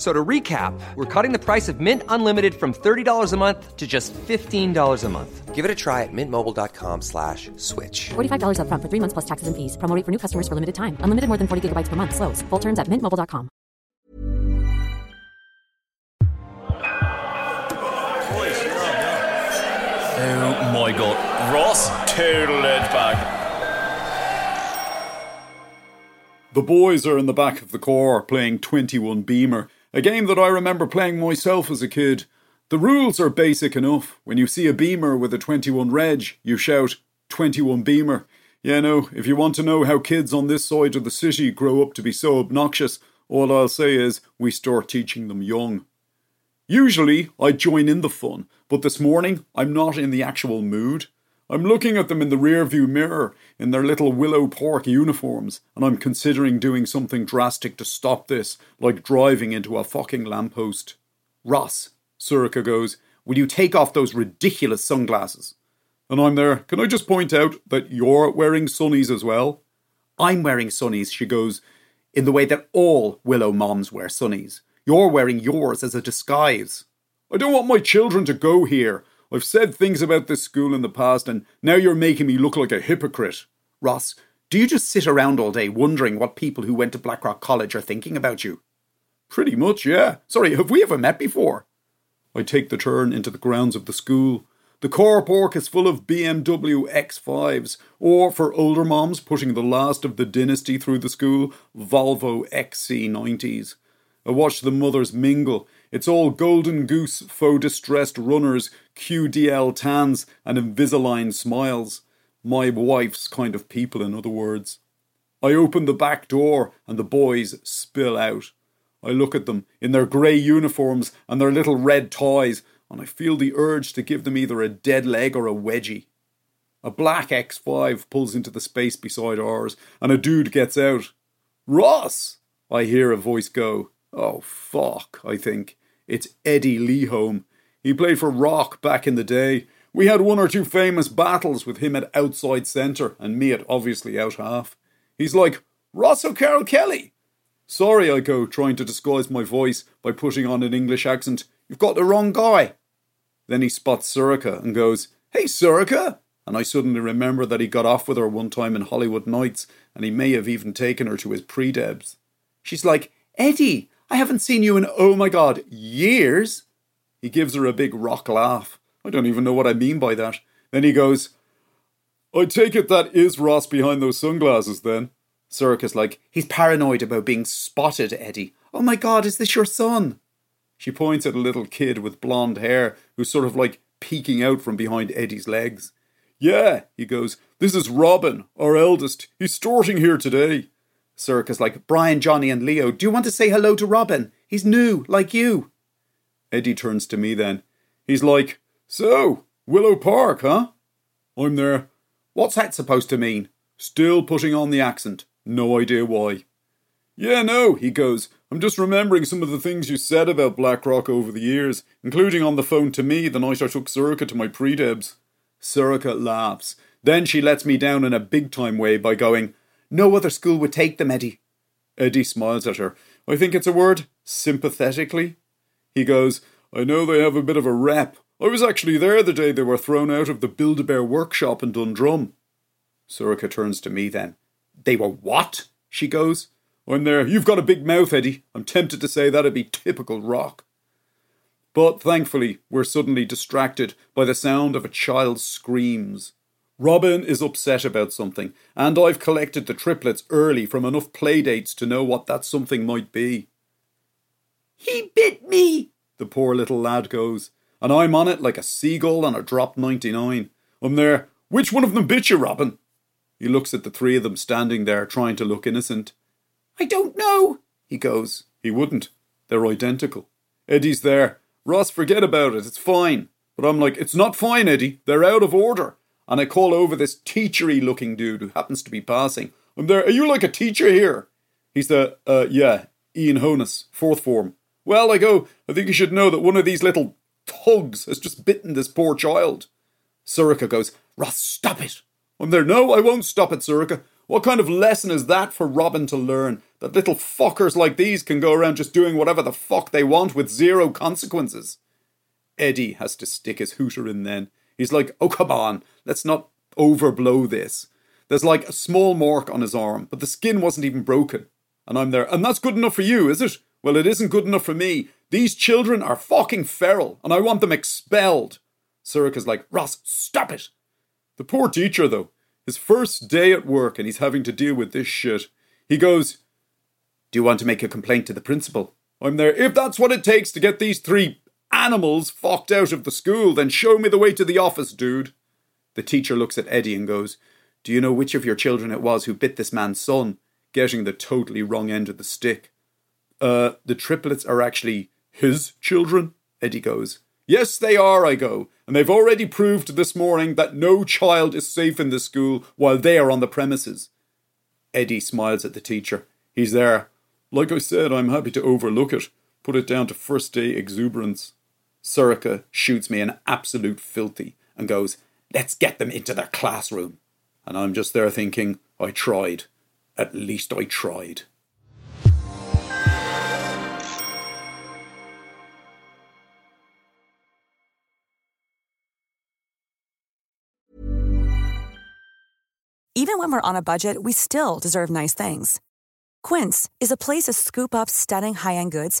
F- So to recap, we're cutting the price of Mint Unlimited from $30 a month to just $15 a month. Give it a try at mintmobile.com slash switch. $45 upfront for three months plus taxes and fees. Promo rate for new customers for limited time. Unlimited more than 40 gigabytes per month. Slows. Full terms at mintmobile.com. Oh my god. Ross total edge back. The boys are in the back of the core playing 21 Beamer, a game that I remember playing myself as a kid. The rules are basic enough. When you see a Beamer with a 21 Reg, you shout 21 Beamer. Yeah, no, if you want to know how kids on this side of the city grow up to be so obnoxious, all I'll say is we start teaching them young. Usually, I join in the fun, but this morning I'm not in the actual mood. I'm looking at them in the rearview mirror in their little Willow Park uniforms, and I'm considering doing something drastic to stop this, like driving into a fucking lamppost. Ross, Sorcha goes, Will you take off those ridiculous sunglasses? And I'm there, Can I just point out that you're wearing sunnies as well? I'm wearing sunnies, she goes, in the way that all Willow moms wear sunnies. You're wearing yours as a disguise. I don't want my children to go here. I've said things about this school in the past, and now you're making me look like a hypocrite. Ross, do you just sit around all day wondering what people who went to Blackrock College are thinking about you? Pretty much, yeah. Sorry, have we ever met before? I take the turn into the grounds of the school. The car park is full of BMW X5s, or for older moms pushing the last of the dynasty through the school, Volvo XC90s. I watch the mothers mingle. It's all golden goose, faux distressed runners, QDL tans, and Invisalign smiles. My wife's kind of people, in other words. I open the back door and the boys spill out. I look at them in their grey uniforms and their little red ties, and I feel the urge to give them either a dead leg or a wedgie. A black X5 pulls into the space beside ours, and a dude gets out. Ross! I hear a voice go. Oh, fuck, I think. It's Eddie Leehome. He played for Rock back in the day. We had one or two famous battles with him at outside centre and me at obviously out half. He's like, Ross O'Carroll Kelly. Sorry, I go, trying to disguise my voice by putting on an English accent. You've got the wrong guy. Then he spots Sorcha and goes, Hey, Sorcha! And I suddenly remember that he got off with her one time in Hollywood Nights, and he may have even taken her to his pre-debs. She's like, Eddie, I haven't seen you in, oh my god, years. He gives her a big rock laugh. I don't even know what I mean by that. Then he goes, I take it that is Ross behind those sunglasses then. Sorcha's like, he's paranoid about being spotted, Eddie. Oh my god, is this your son? She points at a little kid with blonde hair who's sort of like peeking out from behind Eddie's legs. Yeah, he goes, this is Robin, our eldest. He's starting here today. Sorcha's like, Brian, Johnny, and Leo, do you want to say hello to Robin? He's new, like you. Eddie turns to me then. He's like, So, Willow Park, huh? I'm there. What's that supposed to mean? Still putting on the accent. No idea why. Yeah, no, he goes. I'm just remembering some of the things you said about Blackrock over the years, including on the phone to me the night I took Sorcha to my pre-debs. Sorcha laughs. Then she lets me down in a big time way by going, No other school would take them, Eddie. Eddie smiles at her. I think it's a word, sympathetically. He goes, I know they have a bit of a rep. I was actually there the day they were thrown out of the Build-A-Bear workshop in Dundrum. Sorcha turns to me then. They were what? She goes. I'm there. You've got a big mouth, Eddie. I'm tempted to say that'd be typical rock. But thankfully, we're suddenly distracted by the sound of a child's screams. Robin is upset about something, and I've collected the triplets early from enough playdates to know what that something might be. He bit me, the poor little lad goes, and I'm on it like a seagull on a drop 99. I'm there. Which one of them bit you, Robin? He looks at the three of them standing there trying to look innocent. I don't know, he goes. He wouldn't. They're identical. Eddie's there. Ross, forget about it. It's fine. But I'm like, it's not fine, Eddie. They're out of order and I call over this teachery looking dude who happens to be passing. I'm there. Are you like a teacher here? He's the, uh, yeah, Ian Honus, fourth form. Well, I go, I think you should know that one of these little thugs has just bitten this poor child. Sorcha goes, Ross, stop it. I'm there. No, I won't stop it, Sorcha. What kind of lesson is that for Robin to learn? That little fuckers like these can go around just doing whatever the fuck they want with zero consequences. Eddie has to stick his hooter in then. He's like, oh, come on, let's not overblow this. There's like a small mark on his arm, but the skin wasn't even broken. And I'm there, and that's good enough for you, is it? Well, it isn't good enough for me. These children are fucking feral, and I want them expelled. Sorcha's like, Ross, stop it. The poor teacher, though, his first day at work, and he's having to deal with this shit. He goes, Do you want to make a complaint to the principal? I'm there. If that's what it takes to get these three animals fucked out of the school, then show me the way to the office, dude. The teacher looks at Eddie and goes, Do you know which of your children it was who bit this man's son? Getting the totally wrong end of the stick. Uh, the triplets are actually his children? Eddie goes, Yes, they are, I go, and they've already proved this morning that no child is safe in the school while they are on the premises. Eddie smiles at the teacher. He's there. Like I said, I'm happy to overlook it, put it down to first day exuberance. Sorcha shoots me an absolute filthy and goes, Let's get them into their classroom. And I'm just there thinking, I tried. At least I tried. Even when we're on a budget, we still deserve nice things. Quince is a place to scoop up stunning high end goods